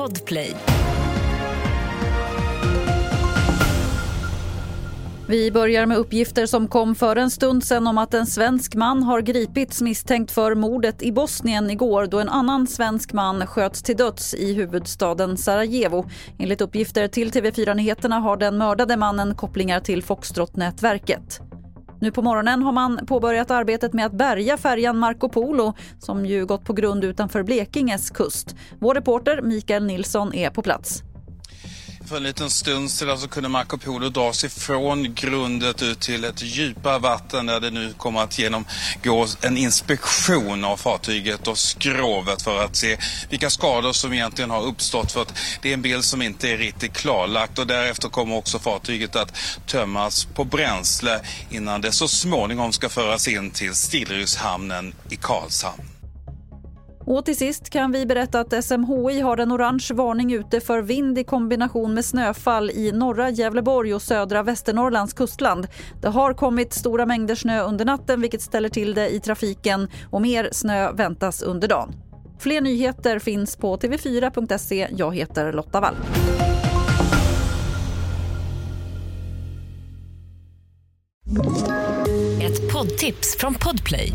Podplay. Vi börjar med uppgifter som kom för en stund sedan om att en svensk man har gripits misstänkt för mordet i Bosnien igår då en annan svensk man sköts till döds i huvudstaden Sarajevo. Enligt uppgifter till TV4 Nyheterna har den mördade mannen kopplingar till Foxtrot-nätverket. Nu på morgonen har man påbörjat arbetet med att bärga färjan Marco Polo som ju gått på grund utanför Blekinges kust. Vår reporter Mikael Nilsson är på plats. För en liten stund sedan så kunde Marco Polo dras ifrån grundet ut till ett djupare vatten där det nu kommer att genomgå en inspektion av fartyget och skrovet för att se vilka skador som egentligen har uppstått för att det är en bild som inte är riktigt klarlagt och därefter kommer också fartyget att tömmas på bränsle innan det så småningom ska föras in till Stillrydshamnen i Karlshamn. Och till sist kan vi berätta att SMHI har en orange varning ute för vind i kombination med snöfall i norra Gävleborg och södra Västernorrlands kustland. Det har kommit stora mängder snö under natten vilket ställer till det i trafiken och mer snö väntas under dagen. Fler nyheter finns på tv4.se. Jag heter Lotta Wall. Ett poddtips från Podplay.